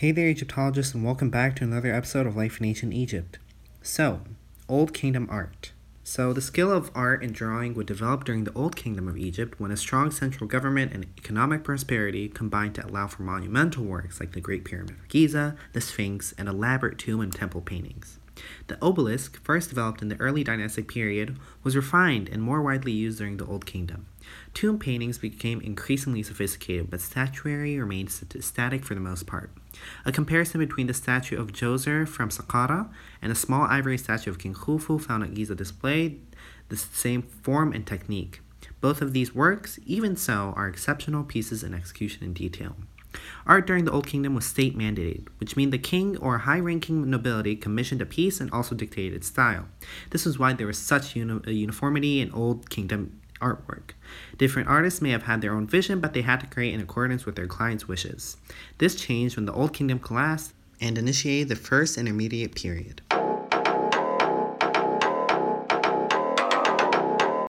Hey there, Egyptologists, and welcome back to another episode of Life in Ancient Egypt. So, Old Kingdom art. So, the skill of art and drawing would develop during the Old Kingdom of Egypt when a strong central government and economic prosperity combined to allow for monumental works like the Great Pyramid of Giza, the Sphinx, and elaborate tomb and temple paintings. The obelisk, first developed in the early dynastic period, was refined and more widely used during the Old Kingdom. Tomb paintings became increasingly sophisticated, but statuary remained static for the most part. A comparison between the statue of Djoser from Saqqara and a small ivory statue of King Khufu found at Giza displayed the same form and technique. Both of these works, even so, are exceptional pieces in execution and detail. Art during the Old Kingdom was state mandated, which meant the king or high ranking nobility commissioned a piece and also dictated its style. This was why there was such uni- uh, uniformity in Old Kingdom artwork. Different artists may have had their own vision, but they had to create in accordance with their clients' wishes. This changed when the Old Kingdom collapsed and initiated the First Intermediate Period.